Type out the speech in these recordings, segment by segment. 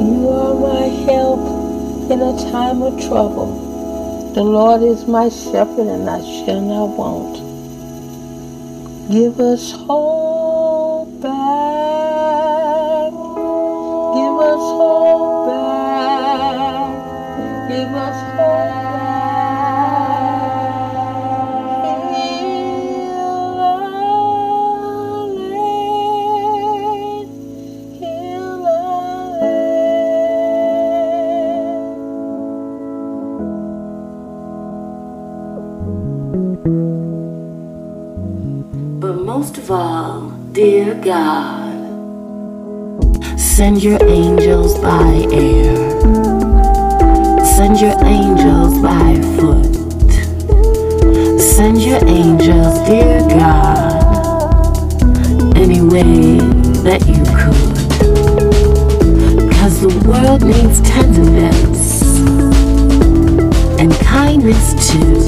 You are my help in a time of trouble. The Lord is my shepherd, and I shall not want. Give us hope But most of all, dear God, send your angels by air, send your angels by foot, send your angels, dear God, any way that you could. Cause the world needs tenderness and kindness too.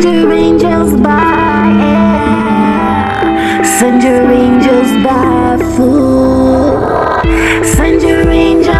Send your angels by air. Send your angels by. Send your angels,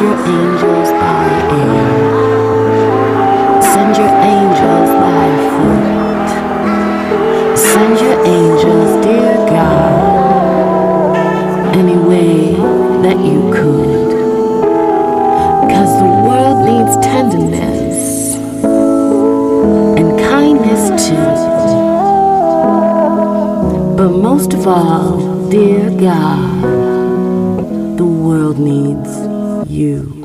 your angels by air. Send your angels by foot. Send your angels, dear God, any way that you could. Cause the world needs tenderness and kindness too. But most of all, dear God, the world needs you.